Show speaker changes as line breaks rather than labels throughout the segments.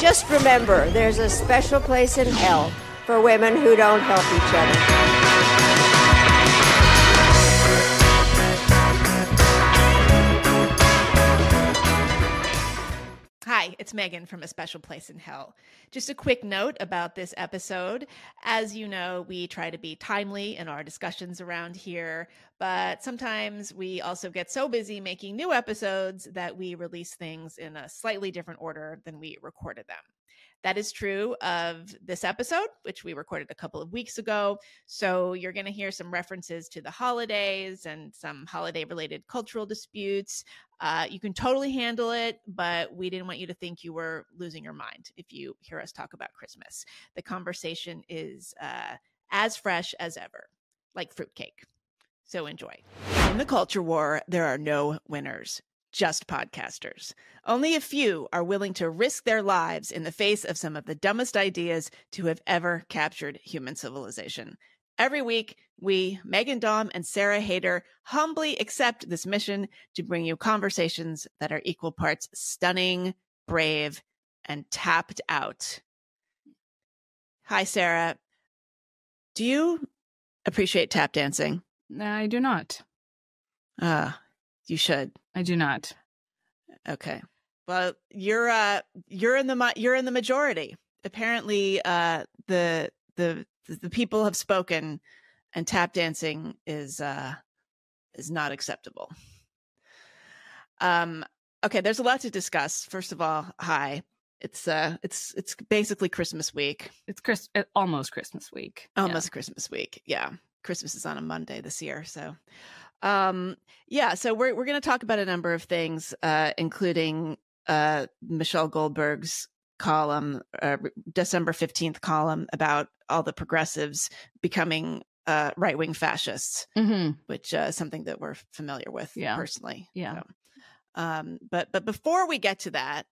Just remember, there's a special place in hell for women who don't help each other.
It's Meghan from A Special Place in Hell. Just a quick note about this episode. As you know, we try to be timely in our discussions around here, but sometimes we also get so busy making new episodes that we release things in a slightly different order than we recorded them. That is true of this episode, which we recorded a couple of weeks ago. So you're going to hear some references to the holidays and some holiday related cultural disputes. Uh, you can totally handle it, but we didn't want you to think you were losing your mind if you hear us talk about Christmas. The conversation is uh, as fresh as ever, like fruitcake. So enjoy. In the culture war, there are no winners just podcasters. Only a few are willing to risk their lives in the face of some of the dumbest ideas to have ever captured human civilization. Every week, we, Meghan Daum and Sarah Haider, humbly accept this mission to bring you conversations that are equal parts stunning, brave, and tapped out. Hi, Sarah. Do you appreciate tap dancing?
No, I do not.
Ah, uh, you should.
I do not.
Okay. Well, you're uh you're in the you're in the majority. Apparently, uh the the the people have spoken, and tap dancing is uh is not acceptable. Um. Okay. There's a lot to discuss. First of all, hi. It's uh it's it's basically Christmas week.
It's Chris almost Christmas week.
Almost yeah. Christmas week. Yeah. Christmas is on a Monday this year, so um, yeah, so we're we're going to talk about a number of things, uh, including uh, Michelle Goldberg's column, uh, December fifteenth column about all the progressives becoming uh, right wing fascists, mm-hmm. which uh, is something that we're familiar with
yeah.
personally.
Yeah.
So, um, but but before we get to that,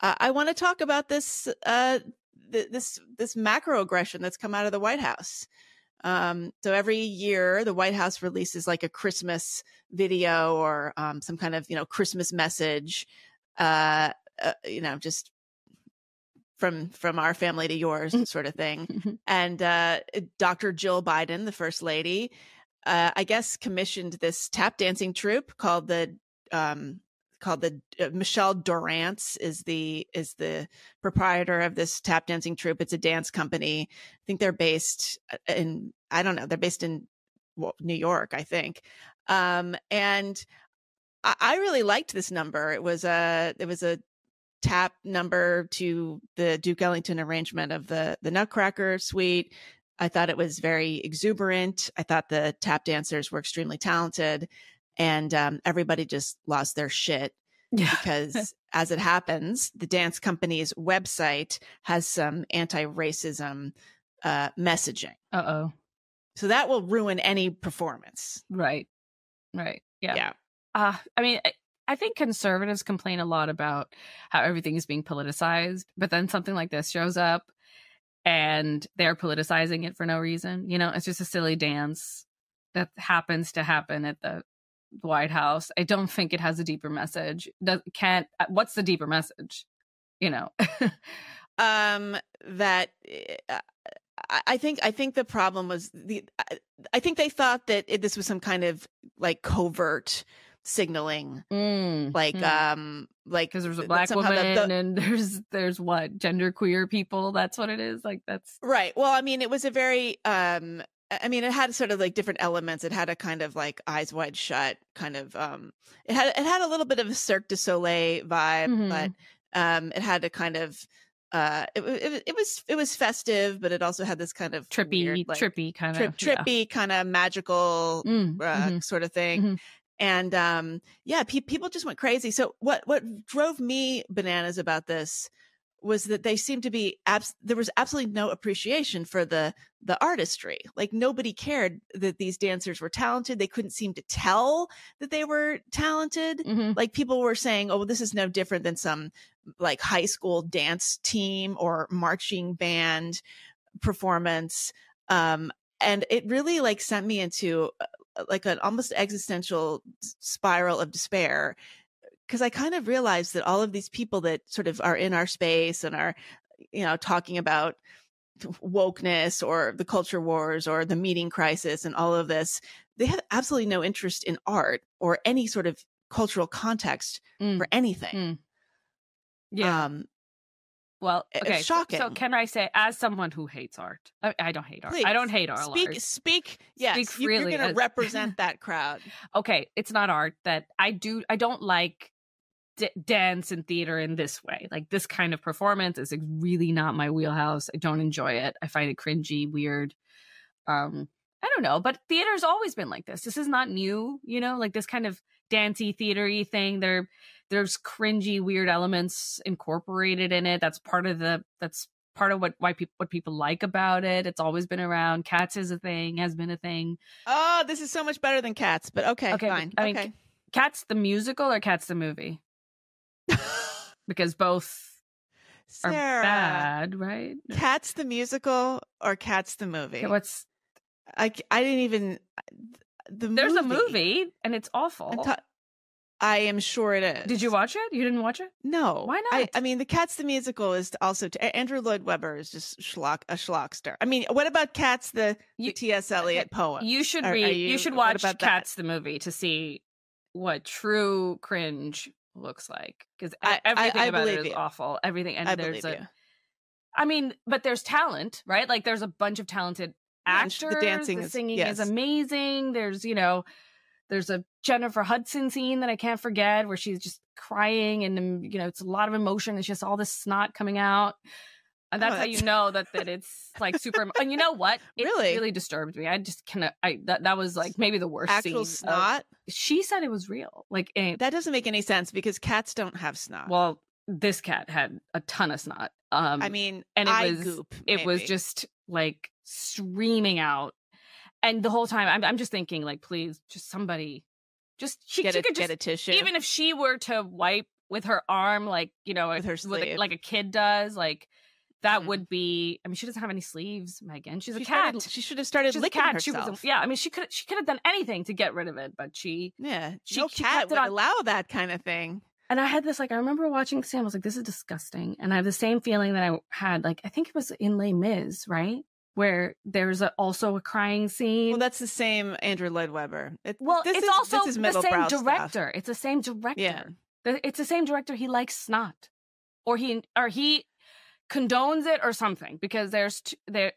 uh, I want to talk about this uh, th- this this macro aggression that's come out of the White House. Um, so every year, the White House releases like a Christmas video or um, some kind of you know Christmas message. Uh, uh, you know, just from from our family to yours
Mm-hmm.
sort of thing. and uh, Dr. Jill Biden, the first lady, uh, I guess commissioned this tap dancing troupe called the um, called the uh, Michelle Dorrance is the is the proprietor of this tap dancing troupe. It's a dance company. I think they're based uh, in I don't know. They're based in well, New York, I think. Um, and I, I really liked this number. It was a it was a tap number to the Duke Ellington arrangement of the the Nutcracker Suite. I thought it was very exuberant. I thought the tap dancers were extremely talented and um, everybody just lost their shit
Yeah.
because as it happens the dance company's website has some anti-racism uh, messaging
uh oh.
so that will ruin any performance
Right. Right. Yeah.
yeah
Uh, I mean, I, I think conservatives complain a lot about how everything is being politicized, but then something like this shows up and they're politicizing it for no reason. You know, it's just a silly dance that happens to happen at the White House. I don't think it has a deeper message. Does, can't, uh, what's the deeper message? You know?
um that uh, I- think I think the problem was the I- I think they thought that it, this was some kind of like covert signaling
Mm,
like
mm.
um like
because there's a black woman
the- the-
and there's there's what gender queer people that's what it is like that's
Right. Well, I mean, it was a very um I mean, it had sort of like different elements. It had a kind of like eyes wide shut kind of um it had it had a little bit of a Cirque du Soleil vibe,
Mhm.
but um it had a kind of uh it, it, it was it was festive, but it also had this kind of
trippy
weird, like,
trippy kind of yeah.
trippy kind of magical
Mm,
uh,
mhm.
sort of thing.
Mhm.
And um, yeah, pe- people just went crazy. So what what drove me bananas about this was that they seemed to be abs- there was absolutely no appreciation for the the artistry. Like nobody cared that these dancers were talented. They couldn't seem to tell that they were talented.
Mhm.
Like people were saying, "Oh, well, this is no different than some like high school dance team or marching band performance." Um, and it really like sent me into uh, like an almost existential spiral of despair because I kind of realized that all of these people that sort of are in our space and are, you know, talking about wokeness or the culture wars or the meaning crisis and all of this, they have absolutely no interest in art or any sort of cultural context
Mm.
for anything.
Mm. Yeah.
Um,
well,
it's
okay. so- So, can I say, as someone who hates art, I, I don't hate art.
please,
I don't hate art.
Speak,
art.
speak. Yes,
Speak
you- you're going to represent that crowd.
okay, it's not art that I do. I don't like d- dance and theater in this way. Like this kind of performance is really not my wheelhouse. I don't enjoy it. I find it cringy, weird. Um, I don't know, but theater's always been like this. This is not new, you know, like this kind of dancey theatery thing. There, there's cringy, weird elements incorporated in it. That's part of the. That's part of what why people what people like about it. It's always been around. Cats is a thing, has been a thing.
Oh, this is so much better than cats, but okay,
Okay,
fine.
I mean,
okay.
Cats the musical or Cats the movie? Because both are bad, right?
Cats the musical or Cats the movie?
Okay, what's
I didn't even the
there's a movie and it's awful.
Ta- I am sure it is.
Did you watch it? You didn't watch it?
No.
Why not?
I mean, the Cats the musical is also t- Andrew Lloyd Webber is just schlock a schlockster. I mean, what about Cats the, the T.S. Uh, Eliot uh, poem?
You should
Are- are
read. You,
you-
should watch
about that?
Cats the movie to see what true cringe looks like. Because
I- I-
everything
I
about it is
you.
awful. Everything, and
I
there's a.
you.
I mean, but there's talent, right? Like there's a bunch of talented
Yeah,
actors.
the dancing
the
is-
singing
yes.
is amazing. There's, you know, there's a Jennifer Hudson scene that I can't forget where she's just crying and you know it's a lot of emotion. It's just all this snot coming out. And
Oh,
that's how you know that that it's like super. and you know what? It
Really?
really disturbed me. I just cannot. I that that was like maybe the worst
Actual
scene. of-
snot?
she said it was real. Like, eh,
That doesn't make any sense because cats don't have snot.
well, this cat had a ton of snot. Um,
I mean,
and it
eye
was
goop.
it was just like streaming out and the whole time i'm, I'm just thinking like please just somebody just she,
get
she
a
could just
get a tissue.
even if she were to wipe with her arm like you know
With her
a- a-
sleeve.
like a kid does like that
Mhm.
would be i mean she doesn't have any sleeves meghan she's
she
a cat
started- she should have started
she's a
licking
cat she
herself.
was a, yeah i mean she could she could have done anything to get rid of it but she
yeah,
she-
no
she
cat would
on-
allow that kind of thing.
and I had this like I remember watching Sam. I was like, "This is disgusting," and I have the same feeling that I had like I think it was in Les Mis, right, where there's a, also a crying scene.
Well, that's the same Andrew Lloyd Webber. It,
Well,
this
it's
is,
also the same
brow stuff.
director. It's the same director.
Yeah.
The- it's the same director. He likes snot, or he or he condones it or something because there's t- there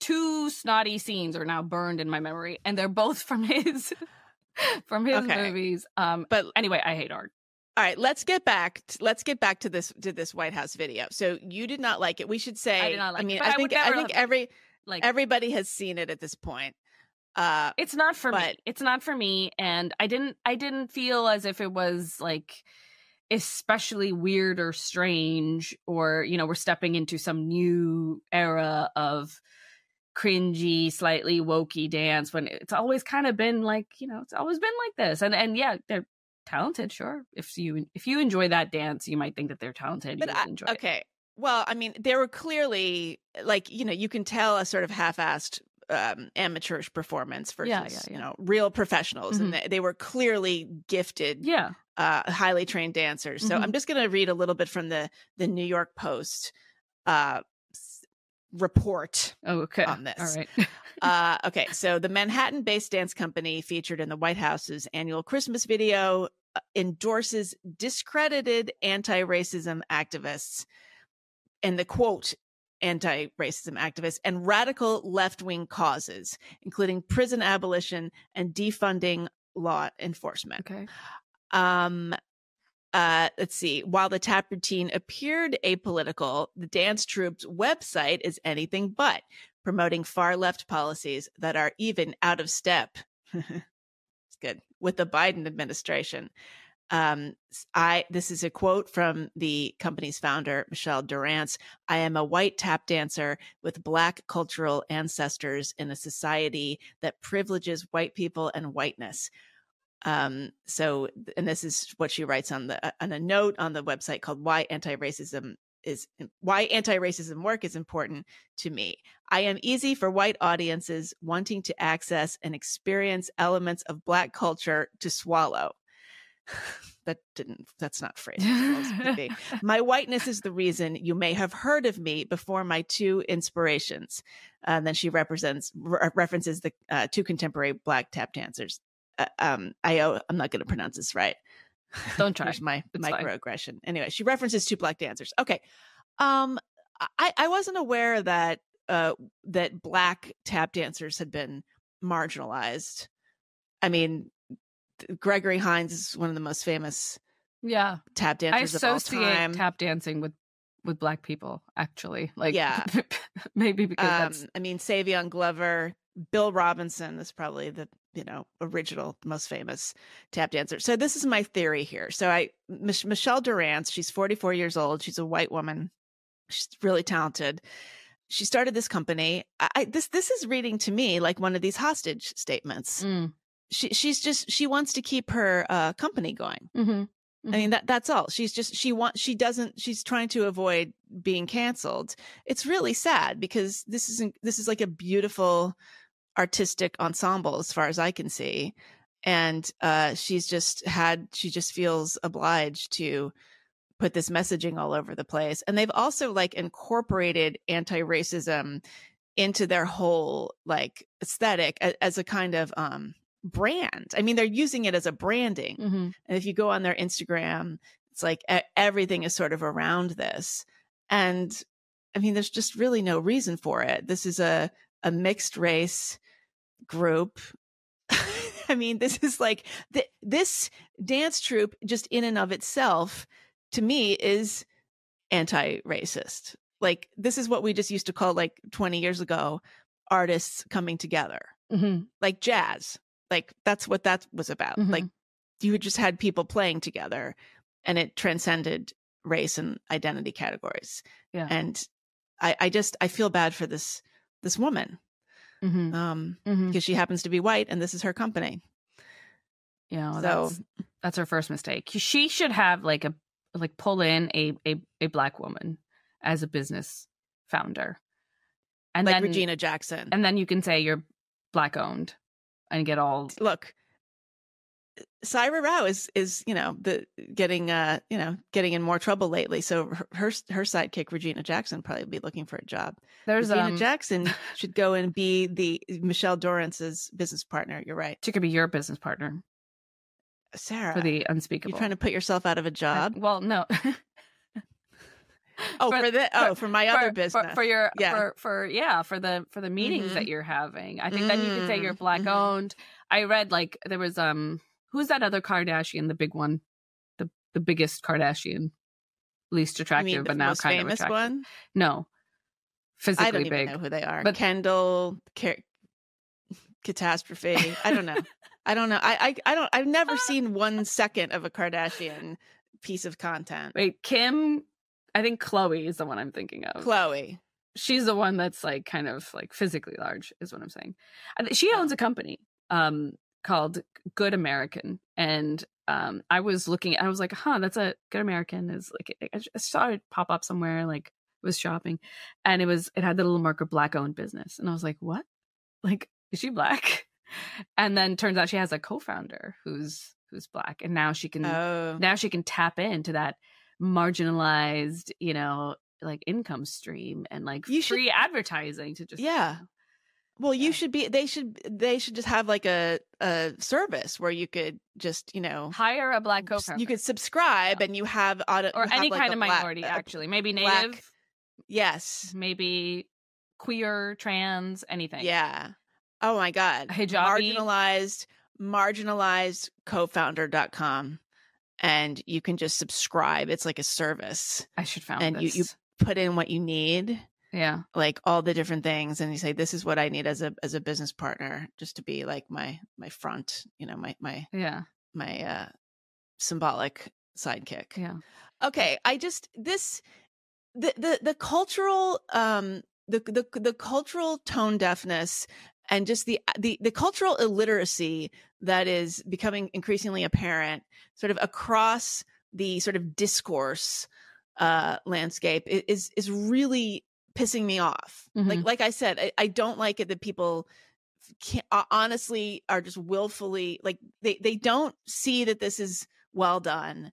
two snotty scenes are now burned in my memory, and they're both from his from his
Okay.
movies. Um.
But
Anyway, I hate art.
all right, let's get back. let's get back to this to this White House video. So you did not like it. We should say.
I did not like it,
mean,
but
I
I
think I
never
think every
Like
everybody has seen it at this point. Uh,
it's not for me it's not for me and i didn't i didn't feel as if it was like especially weird or strange or you know we're stepping into some new era of cringy slightly wokey dance when it's always kind of been like you know it's always been like this and and yeah they're talented sure if you if you enjoy that dance you might think that they're talented
but
you
I,
enjoy it.
okay. Well, I mean, they were clearly like you know you can tell a sort of half-assed um, amateurish performance versus
Yeah, yeah,
you know real professionals, and they, they were clearly gifted
yeah
uh, highly trained dancers. So
Mhm.
I'm just going to read a little bit from the the New York Post uh, report.
oh, okay
On this.
all right
Uh, okay, so the Manhattan-based dance company featured in the White House's annual Christmas video uh, endorses discredited anti-racism activists, and the quote anti-racism activists and radical left-wing causes, including prison abolition and defunding law enforcement.
okay
Um, uh, let's see. While the tap routine appeared apolitical, the dance troupe's website is anything but, promoting far left policies that are even out of step. it's good with the Biden administration. Um, I this is a quote from the company's founder, Michelle Dorrance. I am a white tap dancer with black cultural ancestors in a society that privileges white people and whiteness. Um, so, and this is what she writes on the uh, on a note on the website called "Why Anti-Racism is Why Anti-Racism Work is Important to Me." I am easy for white audiences wanting to access and experience elements of Black culture to swallow. that didn't that's not phrased as well as it could be. my whiteness is the reason you may have heard of me before my two inspirations and then she represents re- references the uh, two contemporary black tap dancers uh, um i i'm not going to pronounce this right
Don't try.
My
It's fine.
microaggression. Anyway, she references two black dancers. Okay. Um I, I wasn't aware that uh that black tap dancers had been marginalized. I mean, Gregory Hines is one of the most famous
Yeah.
tap
I
dancers of all
associate
time.
tap dancing with with black people actually. Like
Yeah.
maybe because
um, I mean, Savion Glover, Bill Robinson is probably the you know original, most famous tap dancer. So this is my theory here. So I, Mich- Michelle Dorrance, she's 44 years old. She's a white woman. She's really talented. She started this company. I, this this is reading to me like one of these hostage statements.
Mm.
She she's just she wants to keep her uh, company going.
Mhm.
I mean that that's all. She's just she wants she doesn't she's trying to avoid being canceled. It's really sad because this isn't this is like a beautiful artistic ensemble as far as I can see. And uh she's just had she just feels obliged to put this messaging all over the place. And they've also like incorporated anti-racism into their whole like aesthetic a- as a kind of um brand. I mean they're using it as a branding.
Mhm.
And if you go on their Instagram, it's like everything is sort of around this. And I mean, there's just really no reason for it. This is a, a mixed race group. I mean, this is like th- this dance troupe, just in and of itself, to me, is anti racist. Like, this is what we just used to call, like 20 years ago, artists coming together,
Mhm.
like jazz. Like, that's what that was about.
Mhm.
Like, you just had people playing together and it transcended race and identity categories
Yeah.
and i i just i feel bad for this this woman
Mhm.
um
Mhm.
because she happens to be white and this is her company
Yeah, well,
so
that's that's her first mistake. She should have like a like pull in a a, a black woman as a business founder, and
like
then
regina jackson
and then you can say you're black owned and get all
look Saira Rao is is you know the getting uh you know getting in more trouble lately. So her her, her sidekick Regina Jackson probably be looking for a job.
there's
Regina
um
Jackson should go and be the Michelle Dorrance's business partner. You're right,
she could be your business partner
Sarah.
for the unspeakable.
You're trying to put yourself out of a job?
well, no.
oh,
for-
for, the oh for my other business.
for, for your
Yeah.
for for yeah for the for the meetings
Mhm.
that you're having i think then you could say you're
Mm,
black owned i read like there was um who's that other kardashian the big one the the biggest kardashian least attractive but now kind
famous
of attractive
one?
no physically big.
I don't even
big
know who they are.
But-
Kendall, Car- Catastrophe. I don't know. I don't know. I, I I don't. I've never seen one second of a Kardashian piece of content.
wait kim i think khloe is the one i'm thinking of
Khloe.
she's the one that's like kind of like physically large is what i'm saying she
Oh.
owns a company um called good american and um i was looking i was like huh that's a good american is like i I saw it pop up somewhere like was shopping and it was it had the little marker black owned business and i was like what? Like is she black? And then turns out she has a co-founder who's who's black and now she can
Oh,
now she can tap into that marginalized you know like income stream and like
You should-
free advertising to just
Yeah. Well, you
Yeah.
should be. They should. They should just have like a a service where you could just you know
hire a black co-founder
you could subscribe
Yeah.
and you have auto,
or any
like,
kind of
black-
minority actually maybe
black-
native
Yes.
maybe queer trans anything
Yeah. Oh my God.
Hijabi.
Marginalized, marginalized co-founder.com. And you can just subscribe. It's like a service.
i should found
And you- you- Put in what you need,
yeah.
like all the different things, and you say, This is what I need as a as a business partner, just to be like my my front, you know, my my
yeah.
my uh symbolic sidekick.
yeah.
Okay i just this the the the cultural um the the the cultural tone deafness and just the the the cultural illiteracy that is becoming increasingly apparent sort of across the sort of discourse uh landscape is is really pissing me off like
Mhm.
like i said I, I don't like it that people can, honestly are just willfully like they they don't see that this is well done.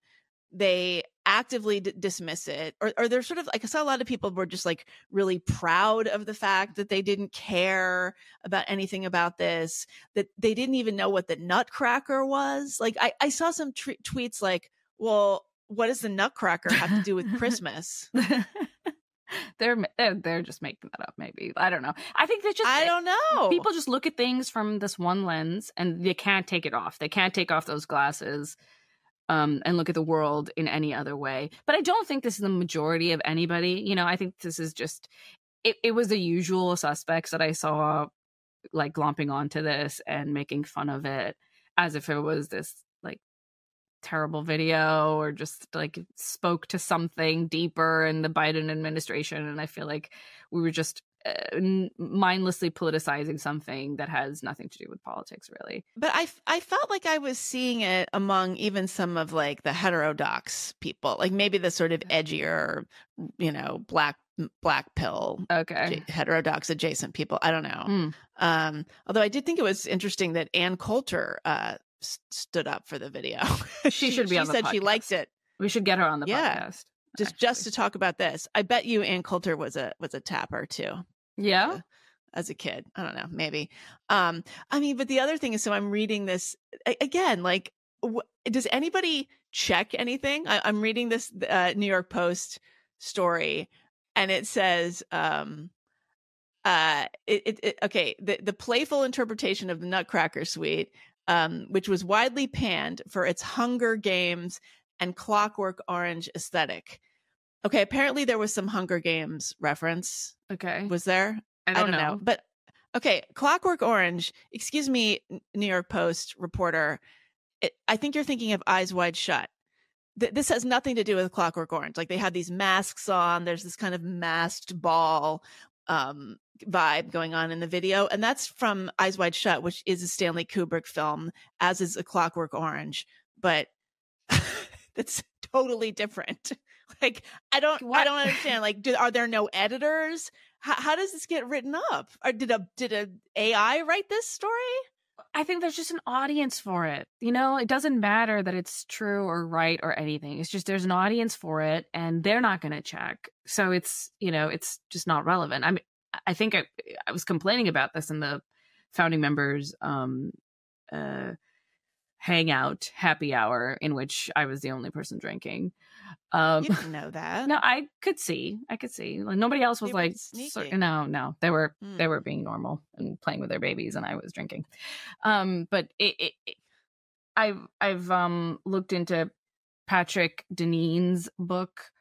They actively d- dismiss it, or, or they're sort of like I saw a lot of people were just like really proud of the fact that they didn't care about anything about this, that they didn't even know what the Nutcracker was. Like I, I saw some t- tweets like, well, what does the Nutcracker have to do with Christmas?
they're they're they're just making that up. Maybe I don't know. I think they just
I don't know.
People just look at things from this one lens, and they can't take it off. They can't take off those glasses. Um, and look at the world in any other way. But I don't think this is the majority of anybody. You know, I think this is just it, it was the usual suspects that I saw like glomping onto this and making fun of it as if it was this terrible video or just like spoke to something deeper in the Biden administration. And I feel like we were just uh, mindlessly politicizing something that has nothing to do with politics, really.
But I, I felt like I was seeing it among even some of like the heterodox people, like maybe the sort of edgier, you know, black black pill
okay
heterodox adjacent people i don't know
mm.
um although i did think it was interesting that ann coulter uh stood up for the video.
she, she should be
she
on the
said
podcast.
she liked it.
We should get her on the
yeah.
podcast.
Just actually. just to talk about this. I bet you Ann Coulter was a was a tapper too.
Yeah.
As a, as a kid. I don't know, maybe. Um I mean, but the other thing is so I'm reading this again like does anybody check anything? I, am reading this uh, New York Post story and it says um uh it, it, it, okay the the playful interpretation of the nutcracker suite um, which was widely panned for its Hunger Games and Clockwork Orange aesthetic. Okay, apparently there was some Hunger Games reference.
Okay.
Was there?
I don't, I don't know.
know. But okay, Clockwork Orange, excuse me, New York Post reporter, it, I think you're thinking of Eyes Wide Shut. Th- this has nothing to do with Clockwork Orange. Like they had these masks on, there's this kind of masked ball um, vibe going on in the video. And that's from Eyes Wide Shut, which is a Stanley Kubrick film, as is A Clockwork Orange. But that's totally different. Like I don't what? I don't understand. Like do, are there no editors? How, how does this get written up? Or did a did a AI write this story?
I think there's just an audience for it. You know, it doesn't matter that it's true or right or anything. It's just there's an audience for it and they're not going to check. So it's, you know, it's just not relevant. I mean, I think I, I was complaining about this in the founding members um uh hangout happy hour in which I was the only person drinking.
Um, you didn't know that.
No, I could see. I could see. Like nobody else was like, so, no, no. They were mm. they were being normal and playing with their babies, and I was drinking. Um, but it, it, it I've I've um looked into Patrick Deneen's book.